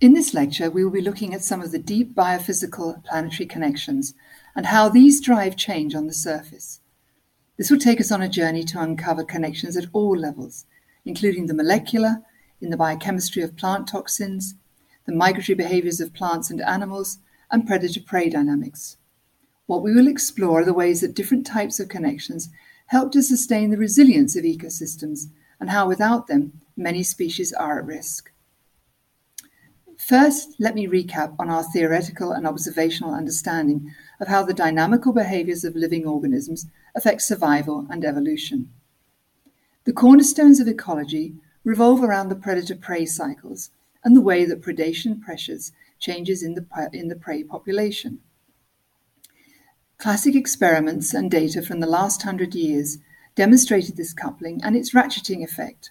In this lecture, we will be looking at some of the deep biophysical planetary connections and how these drive change on the surface. This will take us on a journey to uncover connections at all levels, including the molecular, in the biochemistry of plant toxins, the migratory behaviors of plants and animals, and predator prey dynamics. What we will explore are the ways that different types of connections help to sustain the resilience of ecosystems and how without them, many species are at risk. First, let me recap on our theoretical and observational understanding of how the dynamical behaviors of living organisms affect survival and evolution. The cornerstones of ecology revolve around the predator prey cycles and the way that predation pressures changes in the, in the prey population. Classic experiments and data from the last hundred years demonstrated this coupling and its ratcheting effect.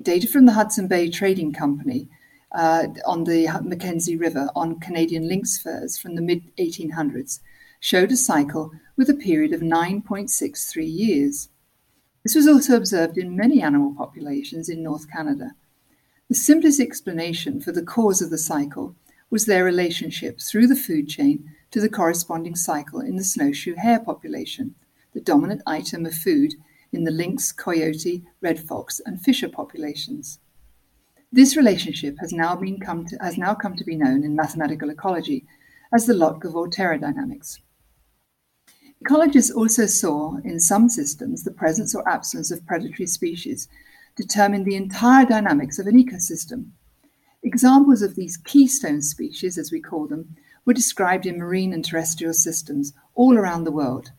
Data from the Hudson Bay Trading Company uh, on the Mackenzie River on Canadian lynx furs from the mid 1800s showed a cycle with a period of 9.63 years. This was also observed in many animal populations in North Canada. The simplest explanation for the cause of the cycle was their relationship through the food chain to the corresponding cycle in the snowshoe hare population, the dominant item of food in the lynx, coyote, red fox, and fisher populations. This relationship has now, come to, has now come to be known in mathematical ecology as the Lotka-Volterra dynamics. Ecologists also saw in some systems the presence or absence of predatory species determine the entire dynamics of an ecosystem. Examples of these keystone species, as we call them, were described in marine and terrestrial systems all around the world.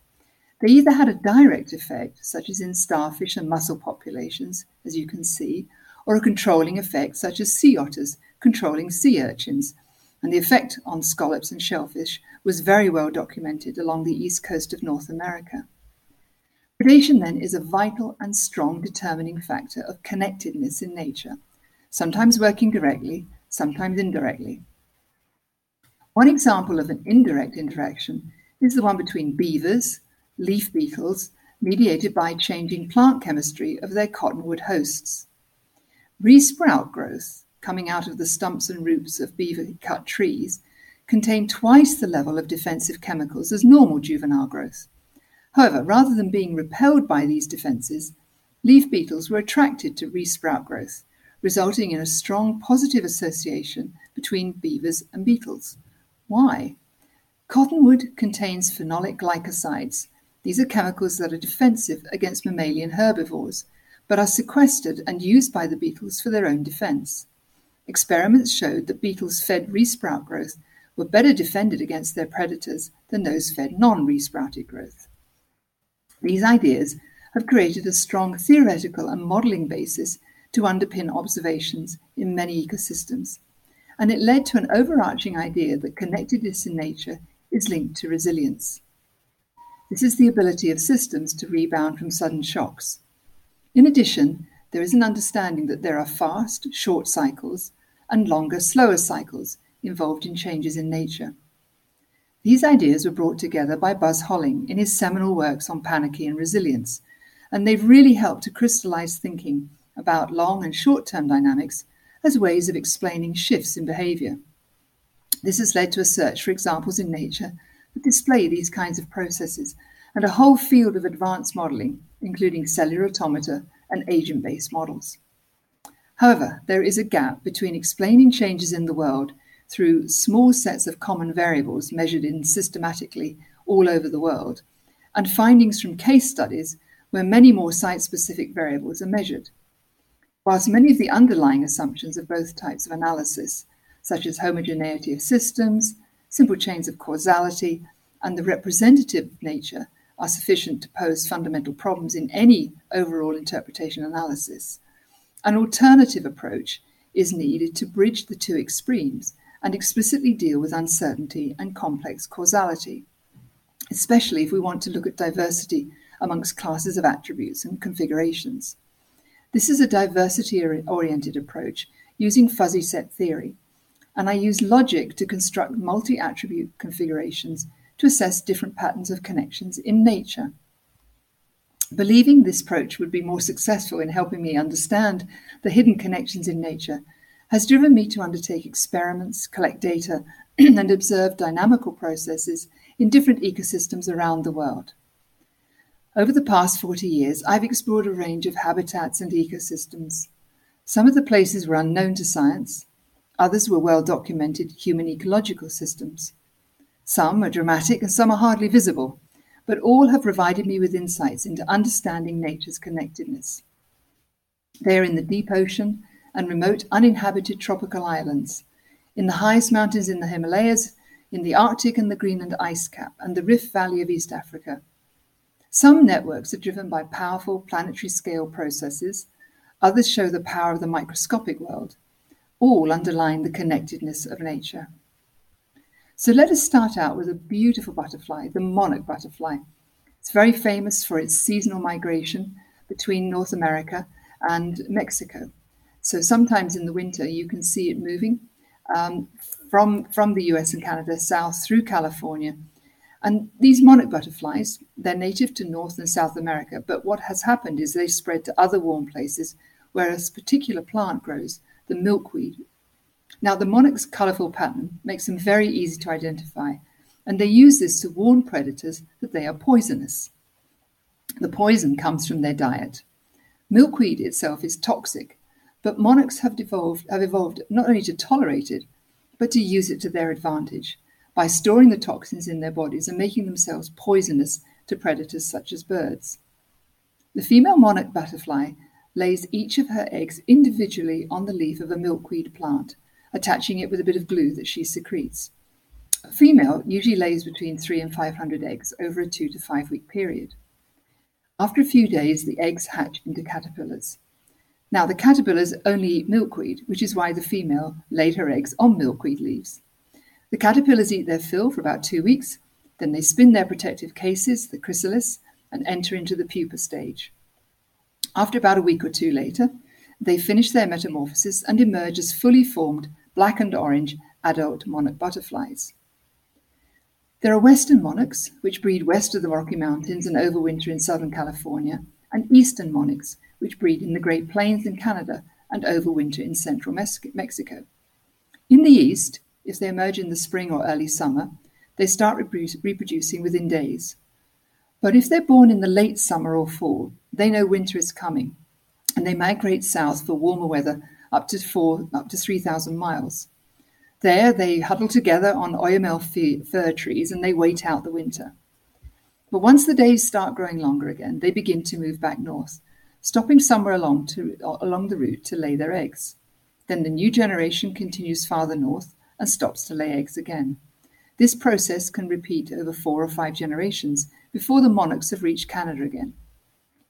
They either had a direct effect, such as in starfish and mussel populations, as you can see, or a controlling effect, such as sea otters controlling sea urchins. And the effect on scallops and shellfish was very well documented along the east coast of North America. Predation, then, is a vital and strong determining factor of connectedness in nature, sometimes working directly, sometimes indirectly. One example of an indirect interaction is the one between beavers, leaf beetles, mediated by changing plant chemistry of their cottonwood hosts. Resprout growth, coming out of the stumps and roots of beaver-cut trees, contain twice the level of defensive chemicals as normal juvenile growth. However, rather than being repelled by these defenses, leaf beetles were attracted to resprout growth, resulting in a strong positive association between beavers and beetles. Why? Cottonwood contains phenolic glycosides. These are chemicals that are defensive against mammalian herbivores but are sequestered and used by the beetles for their own defense. Experiments showed that beetles fed resprout growth were better defended against their predators than those fed non resprouted growth. These ideas have created a strong theoretical and modeling basis to underpin observations in many ecosystems, and it led to an overarching idea that connectedness in nature is linked to resilience. This is the ability of systems to rebound from sudden shocks. In addition, there is an understanding that there are fast, short cycles and longer, slower cycles involved in changes in nature. These ideas were brought together by Buzz Holling in his seminal works on panarchy and resilience, and they've really helped to crystallize thinking about long and short term dynamics as ways of explaining shifts in behavior. This has led to a search for examples in nature that display these kinds of processes and a whole field of advanced modeling including cellular automata and agent based models. However, there is a gap between explaining changes in the world through small sets of common variables measured in systematically all over the world and findings from case studies where many more site specific variables are measured. Whilst many of the underlying assumptions of both types of analysis, such as homogeneity of systems, simple chains of causality, and the representative nature are sufficient to pose fundamental problems in any overall interpretation analysis. An alternative approach is needed to bridge the two extremes and explicitly deal with uncertainty and complex causality, especially if we want to look at diversity amongst classes of attributes and configurations. This is a diversity oriented approach using fuzzy set theory, and I use logic to construct multi attribute configurations to assess different patterns of connections in nature. Believing this approach would be more successful in helping me understand the hidden connections in nature has driven me to undertake experiments, collect data, and observe dynamical processes in different ecosystems around the world. Over the past 40 years, I've explored a range of habitats and ecosystems. Some of the places were unknown to science, others were well documented human ecological systems. Some are dramatic and some are hardly visible, but all have provided me with insights into understanding nature's connectedness. They are in the deep ocean and remote uninhabited tropical islands, in the highest mountains in the Himalayas, in the Arctic and the Greenland ice cap, and the Rift Valley of East Africa. Some networks are driven by powerful planetary scale processes, others show the power of the microscopic world, all underline the connectedness of nature. So let us start out with a beautiful butterfly, the monarch butterfly. It's very famous for its seasonal migration between North America and Mexico. So sometimes in the winter, you can see it moving um, from, from the US and Canada south through California. And these monarch butterflies, they're native to North and South America, but what has happened is they spread to other warm places where a particular plant grows, the milkweed, now, the monarch's colourful pattern makes them very easy to identify, and they use this to warn predators that they are poisonous. The poison comes from their diet. Milkweed itself is toxic, but monarchs have evolved, have evolved not only to tolerate it, but to use it to their advantage by storing the toxins in their bodies and making themselves poisonous to predators such as birds. The female monarch butterfly lays each of her eggs individually on the leaf of a milkweed plant attaching it with a bit of glue that she secretes. A female usually lays between 3 and 500 eggs over a 2 to 5 week period. After a few days, the eggs hatch into caterpillars. Now, the caterpillars only eat milkweed, which is why the female laid her eggs on milkweed leaves. The caterpillars eat their fill for about two weeks, then they spin their protective cases, the chrysalis, and enter into the pupa stage. After about a week or two later, they finish their metamorphosis and emerge as fully formed black and orange adult monarch butterflies. There are western monarchs, which breed west of the Rocky Mountains and overwinter in Southern California, and eastern monarchs, which breed in the Great Plains in Canada and overwinter in central Mexico. In the east, if they emerge in the spring or early summer, they start reproducing within days. But if they're born in the late summer or fall, they know winter is coming, and they migrate south for warmer weather up to four, up to 3,000 miles. There, they huddle together on oyamel fir trees and they wait out the winter. But once the days start growing longer again, they begin to move back north, stopping somewhere along, to, along the route to lay their eggs. Then the new generation continues farther north and stops to lay eggs again. This process can repeat over four or five generations before the monarchs have reached Canada again.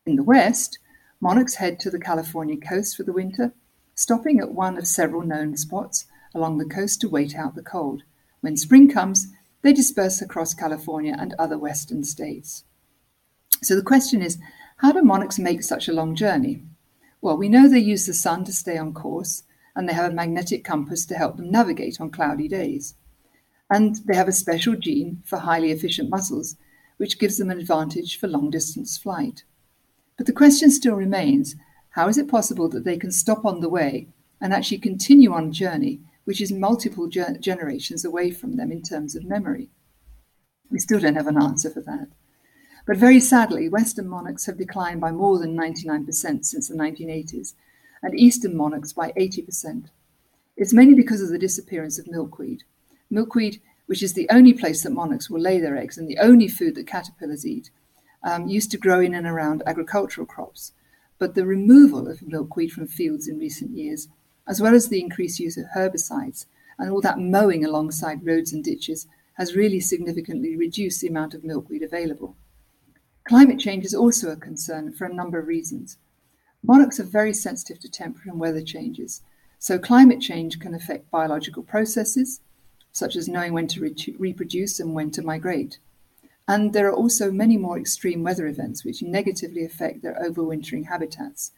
In the west, monarchs head to the California coast for the winter stopping at one of several known spots along the coast to wait out the cold. When spring comes, they disperse across California and other western states. So the question is how do monarchs make such a long journey? Well, we know they use the sun to stay on course, and they have a magnetic compass to help them navigate on cloudy days. And they have a special gene for highly efficient muscles, which gives them an advantage for long distance flight. But the question still remains how is it possible that they can stop on the way and actually continue on a journey which is multiple ge- generations away from them in terms of memory? We still don't have an answer for that. But very sadly, Western monarchs have declined by more than 99% since the 1980s, and Eastern monarchs by 80%. It's mainly because of the disappearance of milkweed. Milkweed, which is the only place that monarchs will lay their eggs and the only food that caterpillars eat, um, used to grow in and around agricultural crops but the removal of milkweed from fields in recent years, as well as the increased use of herbicides and all that mowing alongside roads and ditches, has really significantly reduced the amount of milkweed available. Climate change is also a concern for a number of reasons. Monarchs are very sensitive to temperature and weather changes, so climate change can affect biological processes, such as knowing when to re- reproduce and when to migrate. And there are also many more extreme weather events which negatively affect their overwintering habitats,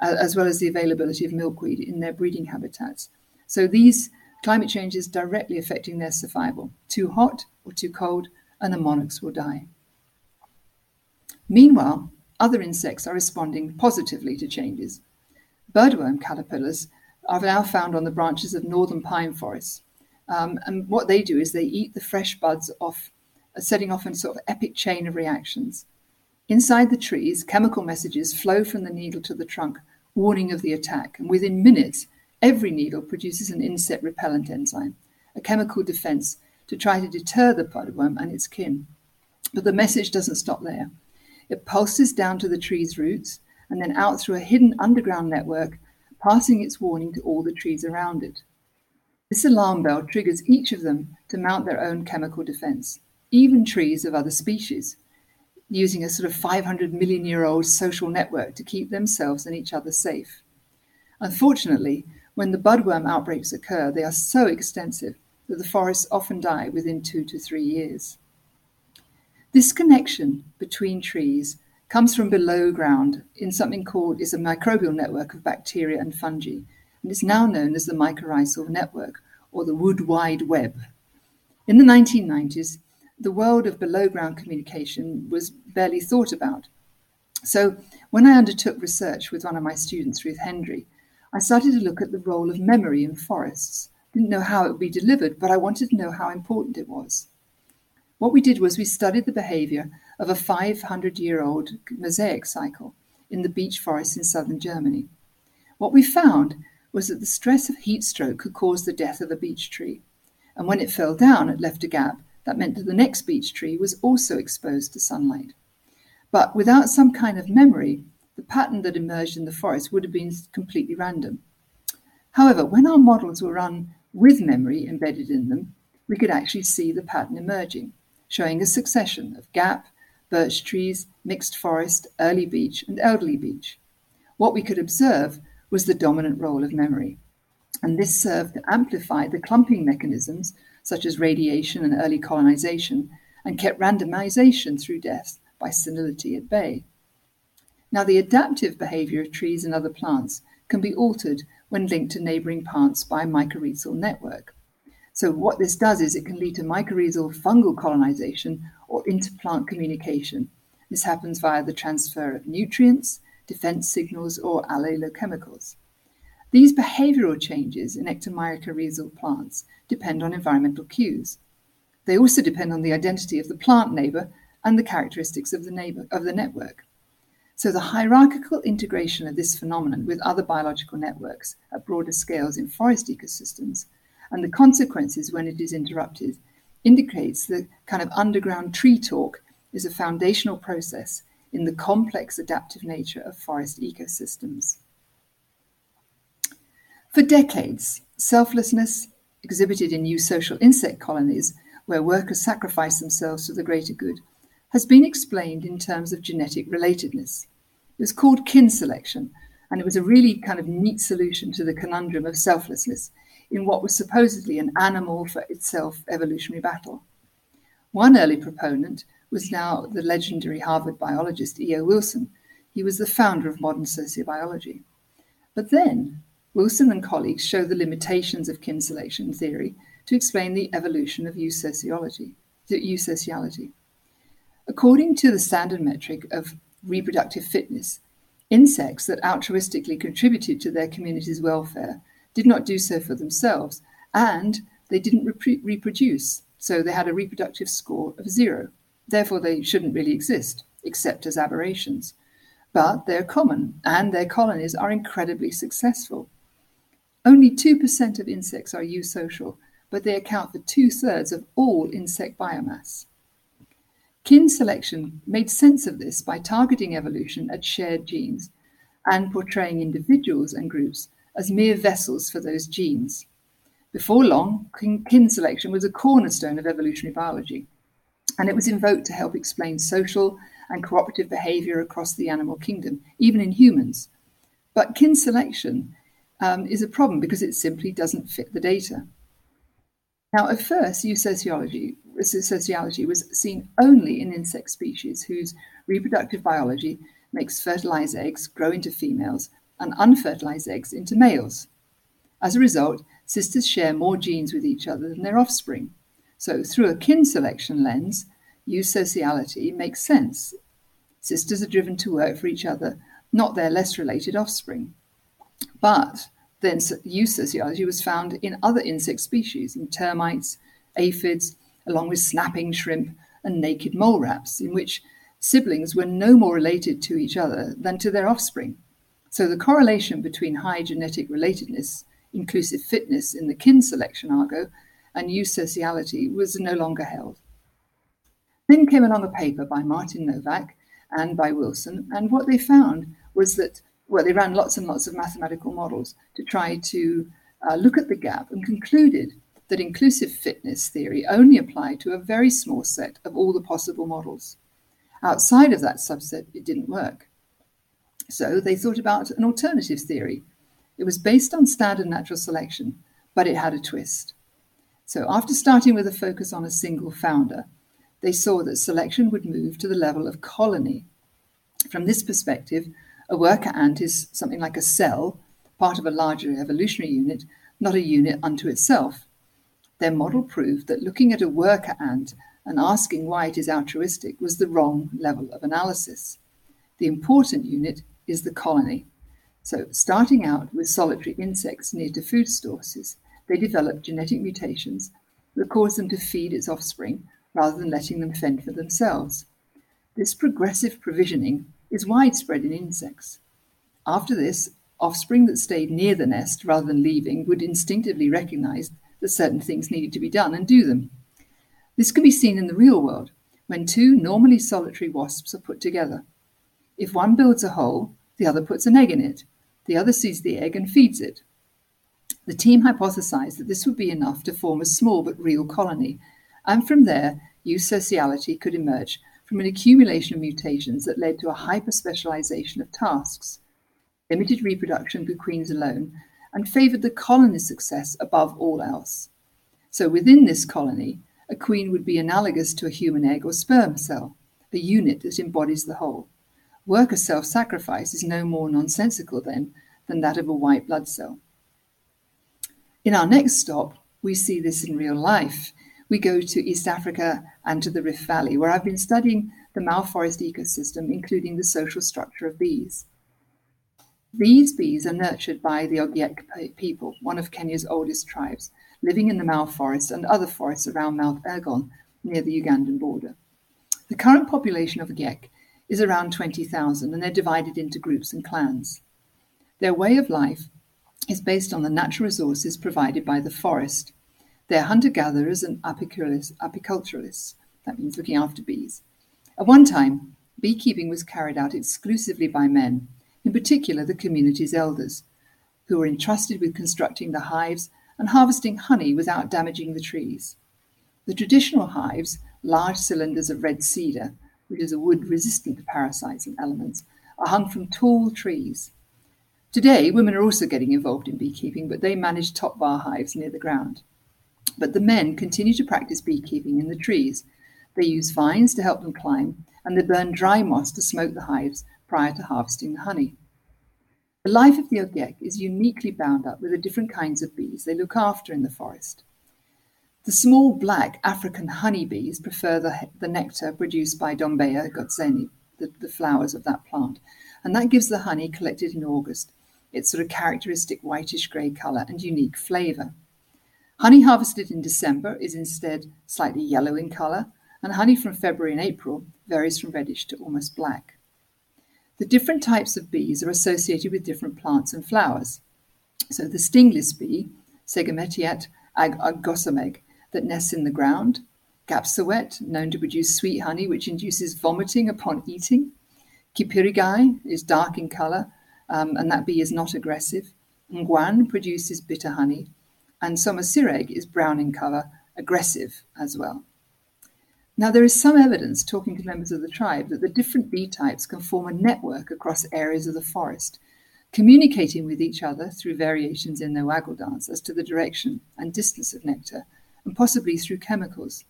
as well as the availability of milkweed in their breeding habitats. So these climate change is directly affecting their survival. Too hot or too cold, and the monarchs will die. Meanwhile, other insects are responding positively to changes. Budworm caterpillars are now found on the branches of northern pine forests. Um, and what they do is they eat the fresh buds off, setting off a sort of epic chain of reactions. Inside the trees, chemical messages flow from the needle to the trunk, warning of the attack. And within minutes, every needle produces an insect repellent enzyme, a chemical defense to try to deter the budworm and its kin. But the message doesn't stop there. It pulses down to the tree's roots and then out through a hidden underground network, passing its warning to all the trees around it. This alarm bell triggers each of them to mount their own chemical defense, even trees of other species, using a sort of 500 million year old social network to keep themselves and each other safe. Unfortunately, when the budworm outbreaks occur, they are so extensive that the forests often die within two to three years. This connection between trees comes from below ground in something called is a microbial network of bacteria and fungi and is now known as the mycorrhizal network or the Wood Wide Web. In the 1990s, the world of below ground communication was barely thought about. So, when I undertook research with one of my students, Ruth Hendry, I started to look at the role of memory in forests. Didn't know how it would be delivered, but I wanted to know how important it was. What we did was we studied the behavior of a 500 year old mosaic cycle in the beech forest in southern Germany. What we found was that the stress of heat stroke could cause the death of a beech tree. And when it fell down, it left a gap. That meant that the next beech tree was also exposed to sunlight. But without some kind of memory, the pattern that emerged in the forest would have been completely random. However, when our models were run with memory embedded in them, we could actually see the pattern emerging, showing a succession of gap, birch trees, mixed forest, early beech, and elderly beech. What we could observe was the dominant role of memory. And this served to amplify the clumping mechanisms, such as radiation and early colonization, and kept randomization through death by senility at bay. Now, the adaptive behavior of trees and other plants can be altered when linked to neighboring plants by mycorrhizal network. So, what this does is it can lead to mycorrhizal fungal colonization or interplant communication. This happens via the transfer of nutrients, defense signals, or allelochemicals. These behavioral changes in ectomycorrhizal plants depend on environmental cues. They also depend on the identity of the plant neighbor and the characteristics of the neighbor of the network. So the hierarchical integration of this phenomenon with other biological networks at broader scales in forest ecosystems and the consequences when it is interrupted indicates the kind of underground tree talk is a foundational process in the complex adaptive nature of forest ecosystems. For decades, selflessness exhibited in eusocial insect colonies, where workers sacrifice themselves for the greater good, has been explained in terms of genetic relatedness. It was called kin selection, and it was a really kind of neat solution to the conundrum of selflessness in what was supposedly an animal for itself evolutionary battle. One early proponent was now the legendary Harvard biologist E.O. Wilson. He was the founder of modern sociobiology. But then, Wilson and colleagues show the limitations of kin selection theory to explain the evolution of eusociality. According to the standard metric of reproductive fitness, insects that altruistically contributed to their community's welfare did not do so for themselves, and they didn't reproduce, so they had a reproductive score of zero. Therefore, they shouldn't really exist, except as aberrations. But they're common, and their colonies are incredibly successful. Only 2% of insects are eusocial, but they account for two thirds of all insect biomass. Kin selection made sense of this by targeting evolution at shared genes and portraying individuals and groups as mere vessels for those genes. Before long, kin selection was a cornerstone of evolutionary biology and it was invoked to help explain social and cooperative behavior across the animal kingdom, even in humans. But kin selection um, is a problem because it simply doesn't fit the data. Now, at first, eusociology, sociology was seen only in insect species whose reproductive biology makes fertilized eggs grow into females and unfertilized eggs into males. As a result, sisters share more genes with each other than their offspring. So, through a kin selection lens, eusociality makes sense. Sisters are driven to work for each other, not their less related offspring. But Then eusociality was found in other insect species, in termites, aphids, along with snapping shrimp and naked mole rats, in which siblings were no more related to each other than to their offspring. So the correlation between high genetic relatedness, inclusive fitness in the kin selection argo, and eusociality was no longer held. Then came along a paper by Martin Nowak and by Wilson, and what they found was that, well, they ran lots and lots of mathematical models to try to uh, look at the gap and concluded that inclusive fitness theory only applied to a very small set of all the possible models. Outside of that subset, it didn't work. So they thought about an alternative theory. It was based on standard natural selection, but it had a twist. So after starting with a focus on a single founder, they saw that selection would move to the level of colony. From this perspective, a worker ant is something like a cell, part of a larger evolutionary unit, not a unit unto itself. Their model proved that looking at a worker ant and asking why it is altruistic was the wrong level of analysis. The important unit is the colony. So, starting out with solitary insects near to food sources, they develop genetic mutations that cause them to feed its offspring rather than letting them fend for themselves. This progressive provisioning is widespread in insects. After this, offspring that stayed near the nest rather than leaving would instinctively recognize that certain things needed to be done and do them. This can be seen in the real world when two normally solitary wasps are put together. If one builds a hole, the other puts an egg in it. The other sees the egg and feeds it. The team hypothesized that this would be enough to form a small but real colony and from there, eusociality could emerge from an accumulation of mutations that led to a hyperspecialization of tasks, limited reproduction for queens alone, and favored the colony's success above all else. So within this colony, a queen would be analogous to a human egg or sperm cell, a unit that embodies the whole. Worker self sacrifice is no more nonsensical, then, than that of a white blood cell. In our next stop, we see this in real life we go to East Africa and to the Rift Valley, where I've been studying the Mau forest ecosystem, including the social structure of bees. These bees are nurtured by the Ogiek people, one of Kenya's oldest tribes, living in the Mau forest and other forests around Mount Elgon near the Ugandan border. The current population of Ogiek is around 20,000 and they're divided into groups and clans. Their way of life is based on the natural resources provided by the forest they're hunter gatherers and apiculturists. That means looking after bees. At one time, beekeeping was carried out exclusively by men, in particular the community's elders, who were entrusted with constructing the hives and harvesting honey without damaging the trees. The traditional hives, large cylinders of red cedar, which is a wood resistant to parasites and elements, are hung from tall trees. Today, women are also getting involved in beekeeping, but they manage top bar hives near the ground. But the men continue to practice beekeeping in the trees. They use vines to help them climb, and they burn dry moss to smoke the hives prior to harvesting the honey. The life of the Ogiek is uniquely bound up with the different kinds of bees they look after in the forest. The small black African honeybees prefer the, the nectar produced by Dombeya goetzenii, the, the flowers of that plant, and that gives the honey collected in August its sort of characteristic whitish grey colour and unique flavour. Honey harvested in December is instead slightly yellow in colour, and honey from February and April varies from reddish to almost black. The different types of bees are associated with different plants and flowers. So the stingless bee, Segemetiat agosomeg, that nests in the ground, Gapsawet, known to produce sweet honey which induces vomiting upon eating. Kipirigai is dark in colour, um, and that bee is not aggressive. Ngwan produces bitter honey, and Somosireg is brown in colour, aggressive as well. Now, there is some evidence, talking to members of the tribe, that the different bee types can form a network across areas of the forest, communicating with each other through variations in their waggle dance as to the direction and distance of nectar, and possibly through chemicals.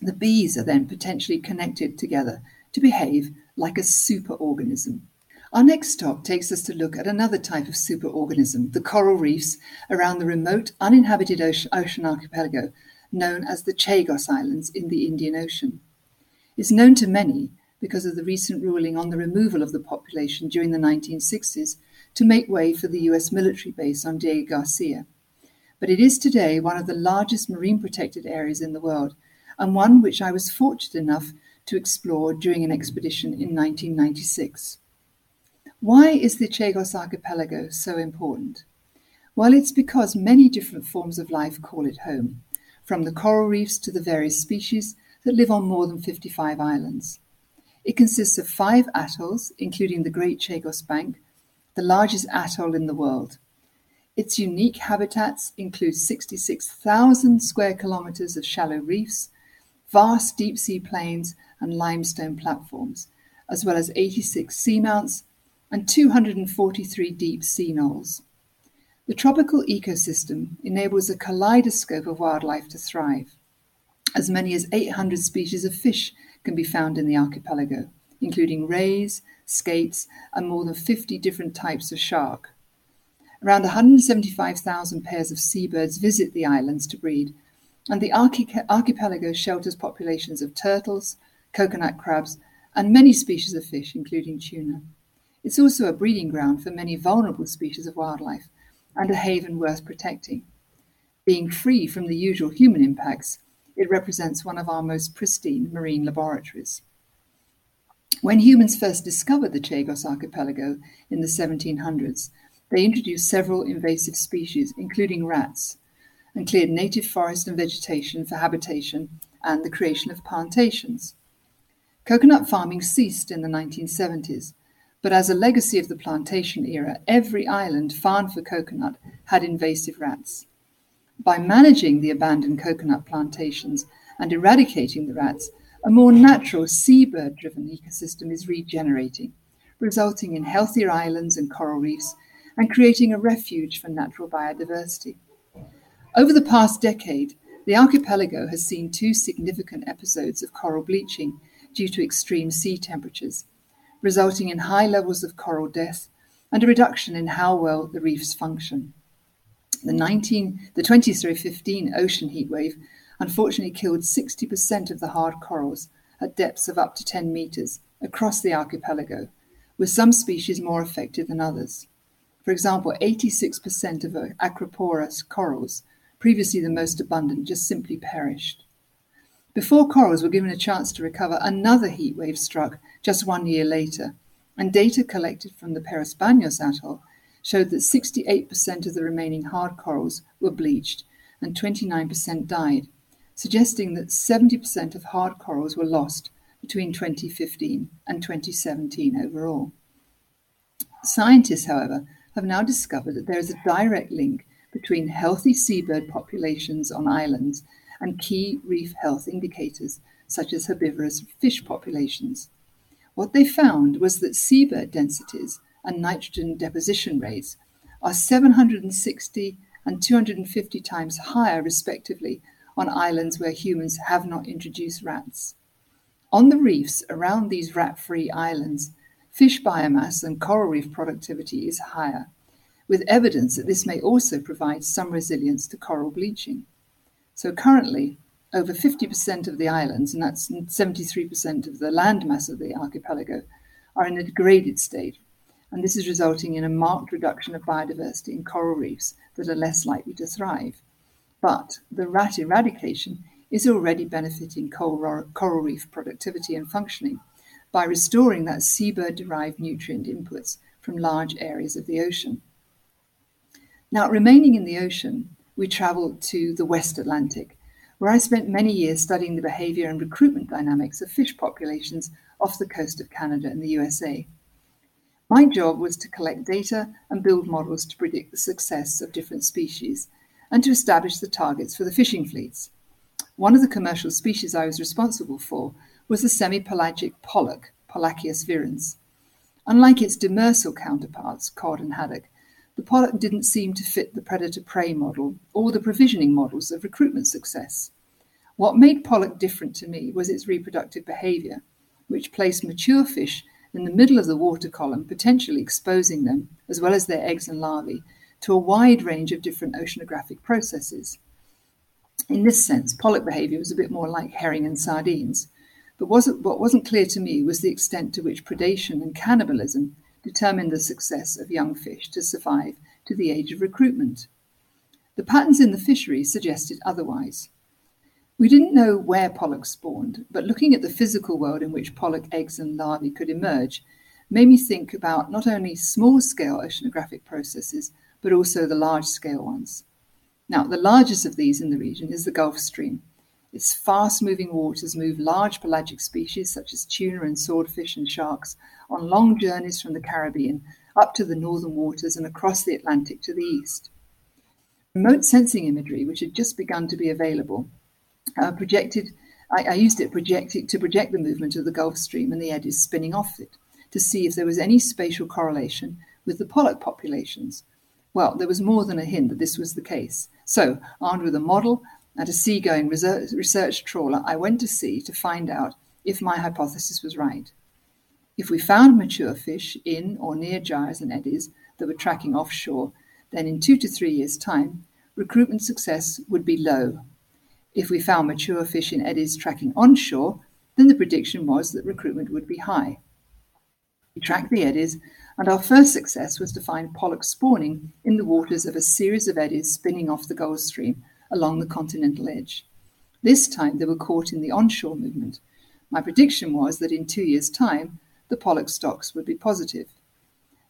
The bees are then potentially connected together to behave like a superorganism. Our next stop takes us to look at another type of superorganism, the coral reefs around the remote, uninhabited ocean, archipelago known as the Chagos Islands in the Indian Ocean. It's known to many because of the recent ruling on the removal of the population during the 1960s to make way for the US military base on Diego Garcia. But it is today one of the largest marine protected areas in the world, and one which I was fortunate enough to explore during an expedition in 1996. Why is the Chagos archipelago so important? Well, it's because many different forms of life call it home, from the coral reefs to the various species that live on more than 55 islands. It consists of five atolls, including the Great Chagos Bank, the largest atoll in the world. Its unique habitats include 66,000 square kilometers of shallow reefs, vast deep sea plains, and limestone platforms, as well as 86 seamounts and 243 deep sea knolls. The tropical ecosystem enables a kaleidoscope of wildlife to thrive. As many as 800 species of fish can be found in the archipelago, including rays, skates, and more than 50 different types of shark. Around 175,000 pairs of seabirds visit the islands to breed, and the archipelago shelters populations of turtles, coconut crabs, and many species of fish, including tuna. It's also a breeding ground for many vulnerable species of wildlife and a haven worth protecting. Being free from the usual human impacts, it represents one of our most pristine marine laboratories. When humans first discovered the Chagos archipelago in the 1700s, they introduced several invasive species, including rats, and cleared native forest and vegetation for habitation and the creation of plantations. Coconut farming ceased in the 1970s, but as a legacy of the plantation era, every island farmed for coconut had invasive rats. By managing the abandoned coconut plantations and eradicating the rats, a more natural seabird driven ecosystem is regenerating, resulting in healthier islands and coral reefs and creating a refuge for natural biodiversity. Over the past decade, the archipelago has seen two significant episodes of coral bleaching due to extreme sea temperatures resulting in high levels of coral death and a reduction in how well the reefs function. The, 19, the 2015 ocean heatwave unfortunately killed 60% of the hard corals at depths of up to 10 meters across the archipelago, with some species more affected than others. For example, 86% of Acropora corals, previously the most abundant, just simply perished. Before corals were given a chance to recover, another heat wave struck just one year later, and data collected from the Peros Banhos atoll showed that 68% of the remaining hard corals were bleached and 29% died, suggesting that 70% of hard corals were lost between 2015 and 2017 overall. Scientists, however, have now discovered that there is a direct link between healthy seabird populations on islands and key reef health indicators such as herbivorous fish populations. What they found was that seabird densities and nitrogen deposition rates are 760 and 250 times higher, respectively, on islands where humans have not introduced rats. On the reefs around these rat free islands, fish biomass and coral reef productivity is higher, with evidence that this may also provide some resilience to coral bleaching. So currently, over 50% of the islands, and that's 73% of the landmass of the archipelago, are in a degraded state. And this is resulting in a marked reduction of biodiversity in coral reefs that are less likely to thrive. But the rat eradication is already benefiting coral, reef productivity and functioning by restoring that seabird derived nutrient inputs from large areas of the ocean. Now, remaining in the ocean, we traveled to the West Atlantic, where I spent many years studying the behavior and recruitment dynamics of fish populations off the coast of Canada and the USA. My job was to collect data and build models to predict the success of different species and to establish the targets for the fishing fleets. One of the commercial species I was responsible for was the semi-pelagic pollock, Pollachius virens. Unlike its demersal counterparts, cod and haddock, the pollock didn't seem to fit the predator prey model or the provisioning models of recruitment success. What made pollock different to me was its reproductive behavior, which placed mature fish in the middle of the water column, potentially exposing them, as well as their eggs and larvae, to a wide range of different oceanographic processes. In this sense, pollock behavior was a bit more like herring and sardines. But wasn't, what wasn't clear to me was the extent to which predation and cannibalism determined the success of young fish to survive to the age of recruitment. The patterns in the fishery suggested otherwise. We didn't know where pollock spawned, but looking at the physical world in which pollock eggs and larvae could emerge made me think about not only small scale oceanographic processes, but also the large scale ones. Now, the largest of these in the region is the Gulf Stream. Its fast moving waters move large pelagic species such as tuna and swordfish and sharks on long journeys from the Caribbean up to the northern waters and across the Atlantic to the east. Remote sensing imagery, which had just begun to be available, uh, projected. I, I used it projected to project the movement of the Gulf Stream and the eddies spinning off it to see if there was any spatial correlation with the pollock populations. Well, there was more than a hint that this was the case. So, armed with a model and a seagoing research trawler, I went to sea to find out if my hypothesis was right. If we found mature fish in or near gyres and eddies that were tracking offshore, then in two to three years' time, recruitment success would be low if we found mature fish in eddies tracking onshore, then the prediction was that recruitment would be high. We tracked the eddies, and our first success was to find pollock spawning in the waters of a series of eddies spinning off the Gulf Stream along the continental edge. This time they were caught in the onshore movement. My prediction was that in two years' time, the pollock stocks would be positive.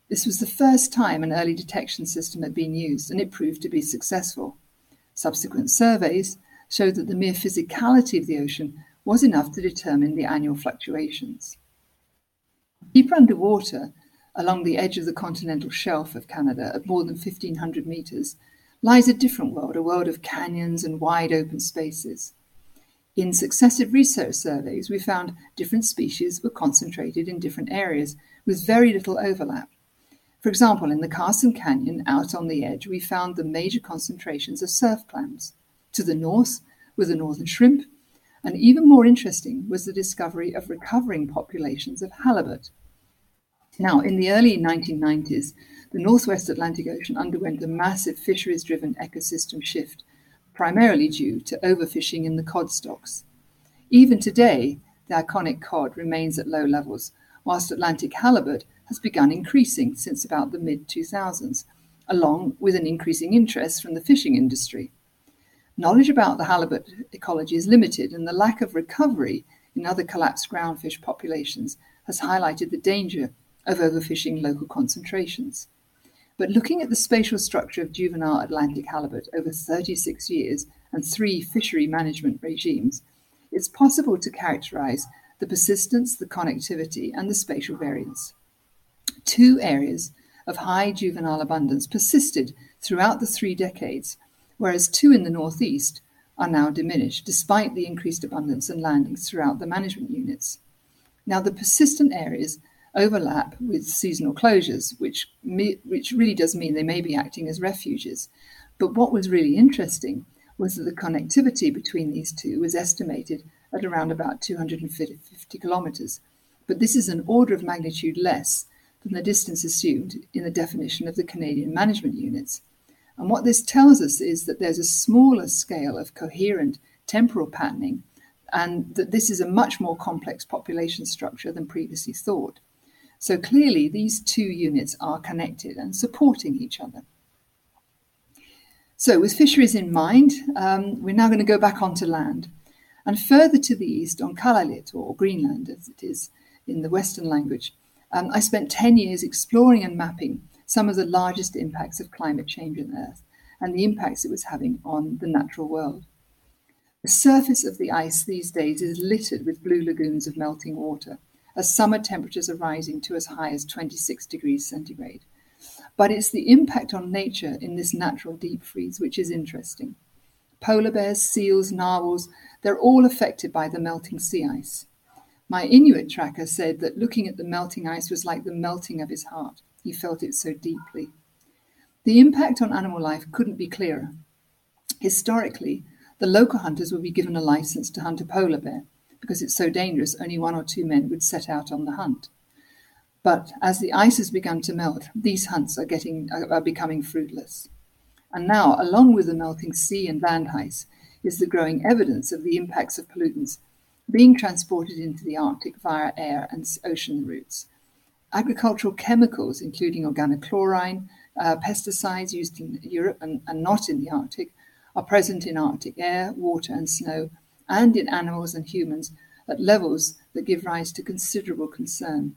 This was the first time an early detection system had been used, and it proved to be successful. Subsequent surveys showed that the mere physicality of the ocean was enough to determine the annual fluctuations. Deeper underwater, along the edge of the continental shelf of Canada at more than 1500 meters, lies a different world, a world of canyons and wide open spaces. In successive research surveys, we found different species were concentrated in different areas with very little overlap. For example, in the Carson Canyon, out on the edge, we found the major concentrations of surf clams. To the north were the northern shrimp, and even more interesting was the discovery of recovering populations of halibut. Now, in the early 1990s, the Northwest Atlantic Ocean underwent a massive fisheries driven ecosystem shift, primarily due to overfishing in the cod stocks. Even today, the iconic cod remains at low levels, whilst Atlantic halibut has begun increasing since about the mid 2000s, along with an increasing interest from the fishing industry. Knowledge about the halibut ecology is limited, and the lack of recovery in other collapsed groundfish populations has highlighted the danger of overfishing local concentrations. But looking at the spatial structure of juvenile Atlantic halibut over 36 years and three fishery management regimes, it's possible to characterize the persistence, the connectivity, and the spatial variance. Two areas of high juvenile abundance persisted throughout the three decades whereas two in the northeast are now diminished despite the increased abundance and landings throughout the management units. Now, the persistent areas overlap with seasonal closures, which, me, which really does mean they may be acting as refuges. But what was really interesting was that the connectivity between these two was estimated at around about 250 kilometres. But this is an order of magnitude less than the distance assumed in the definition of the Canadian management units. And what this tells us is that there's a smaller scale of coherent temporal patterning, and that this is a much more complex population structure than previously thought. So clearly, these two units are connected and supporting each other. So, with fisheries in mind, um, we're now going to go back onto land. And further to the east, on Kalaallit, or Greenland as it is in the Western language, um, I spent 10 years exploring and mapping some of the largest impacts of climate change on Earth and the impacts it was having on the natural world. The surface of the ice these days is littered with blue lagoons of melting water, as summer temperatures are rising to as high as 26 degrees centigrade. But it's the impact on nature in this natural deep freeze which is interesting. Polar bears, seals, narwhals, they're all affected by the melting sea ice. My Inuit tracker said that looking at the melting ice was like the melting of his heart. He felt it so deeply. The impact on animal life couldn't be clearer. Historically, the local hunters would be given a license to hunt a polar bear. Because it's so dangerous, only one or two men would set out on the hunt. But as the ice has begun to melt, these hunts are, getting, are becoming fruitless. And now, along with the melting sea and land ice, is the growing evidence of the impacts of pollutants being transported into the Arctic via air and ocean routes. Agricultural chemicals, including organochlorine, uh, pesticides used in Europe and, and not in the Arctic, are present in Arctic air, water, and snow, and in animals and humans at levels that give rise to considerable concern.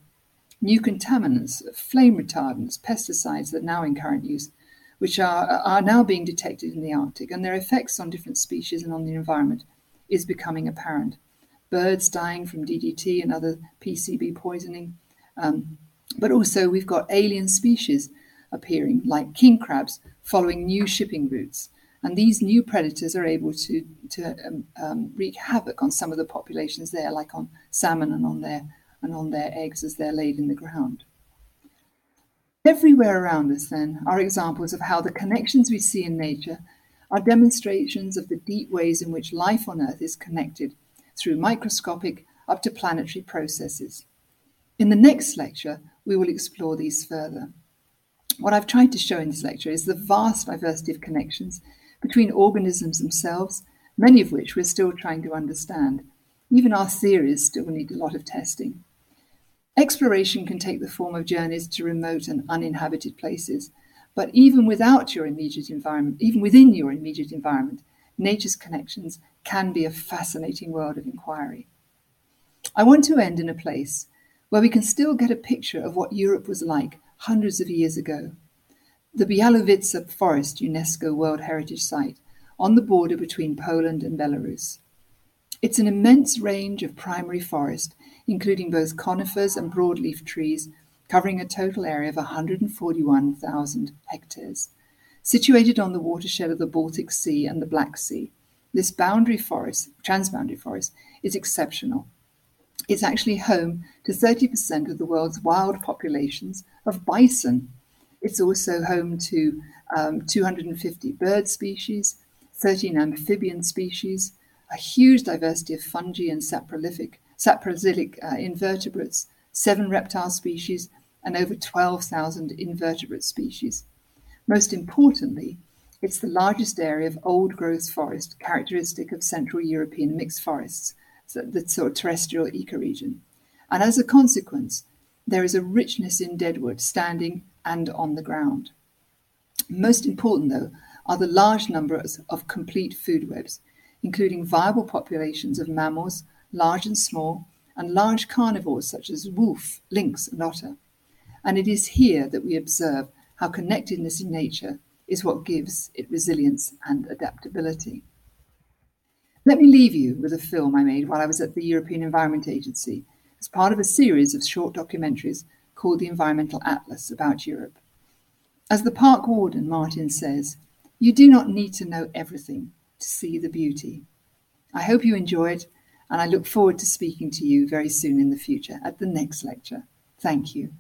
New contaminants, flame retardants, pesticides that are now in current use, which are, are now being detected in the Arctic, and their effects on different species and on the environment is becoming apparent. Birds dying from DDT and other PCB poisoning, um, but also we've got alien species appearing, like king crabs, following new shipping routes. And these new predators are able to, to um, um, wreak havoc on some of the populations there, like on salmon and on their, and on their eggs as they're laid in the ground. Everywhere around us, then, are examples of how the connections we see in nature are demonstrations of the deep ways in which life on Earth is connected through microscopic up to planetary processes. In the next lecture, we will explore these further. What I've tried to show in this lecture is the vast diversity of connections between organisms themselves, many of which we're still trying to understand. Even our theories still need a lot of testing. Exploration can take the form of journeys to remote and uninhabited places, but even without your immediate environment, even within your immediate environment, nature's connections can be a fascinating world of inquiry. I want to end in a place where we can still get a picture of what Europe was like hundreds of years ago. The Białowieża Forest UNESCO World Heritage Site on the border between Poland and Belarus. It's an immense range of primary forest, including both conifers and broadleaf trees, covering a total area of 141,000 hectares. Situated on the watershed of the Baltic Sea and the Black Sea, this boundary forest, transboundary forest, is exceptional. It's actually home to 30% of the world's wild populations of bison. It's also home to um, 250 bird species, 13 amphibian species, a huge diversity of fungi and saproxylic, uh, invertebrates, seven reptile species, and over 12,000 invertebrate species. Most importantly, it's the largest area of old growth forest characteristic of Central European mixed forests, the sort of terrestrial ecoregion. And as a consequence, there is a richness in deadwood standing and on the ground. Most important, though, are the large numbers of complete food webs, including viable populations of mammals, large and small, and large carnivores such as wolf, lynx, and otter. And it is here that we observe how connectedness in nature is what gives it resilience and adaptability. Let me leave you with a film I made while I was at the European Environment Agency as part of a series of short documentaries called the Environmental Atlas about Europe. As the park warden, Martin says, you do not need to know everything to see the beauty. I hope you enjoyed, and I look forward to speaking to you very soon in the future at the next lecture. Thank you.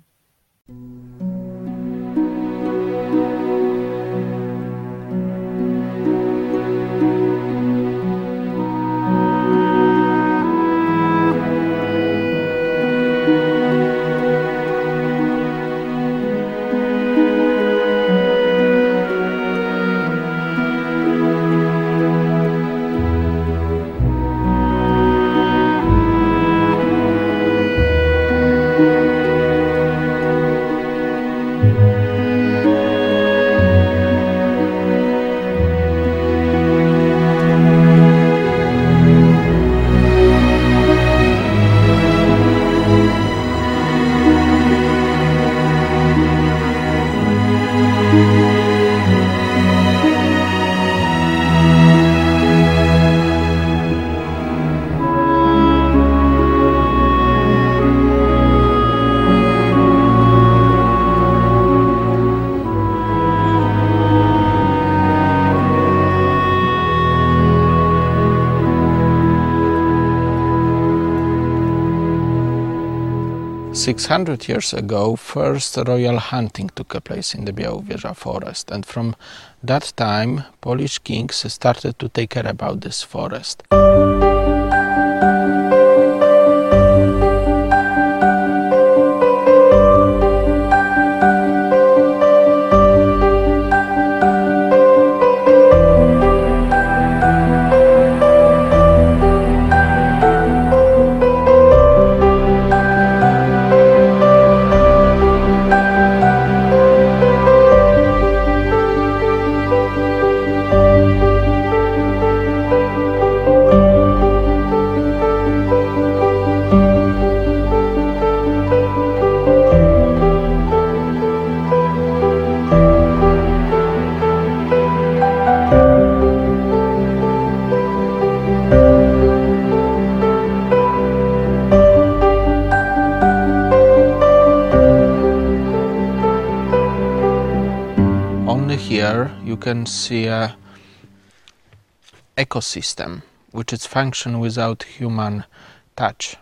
600 years ago, first royal hunting took place in the Białowieża forest, and from that time, Polish kings started to take care about this forest. Can see a ecosystem which is function without human touch.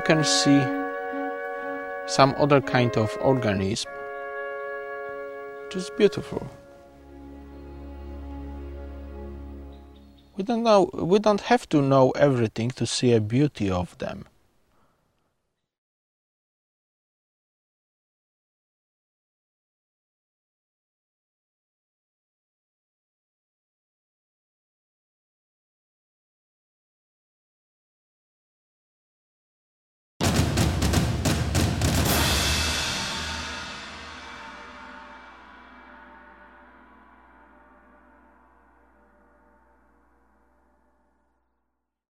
You can see some other kind of organism. Just beautiful. We don't know we don't have to know everything to see a beauty of them.